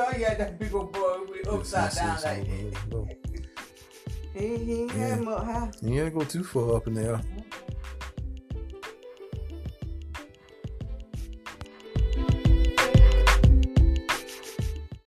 well, he that big old boy upside down like that. He, ain't had him up. You ain't go too far up in there.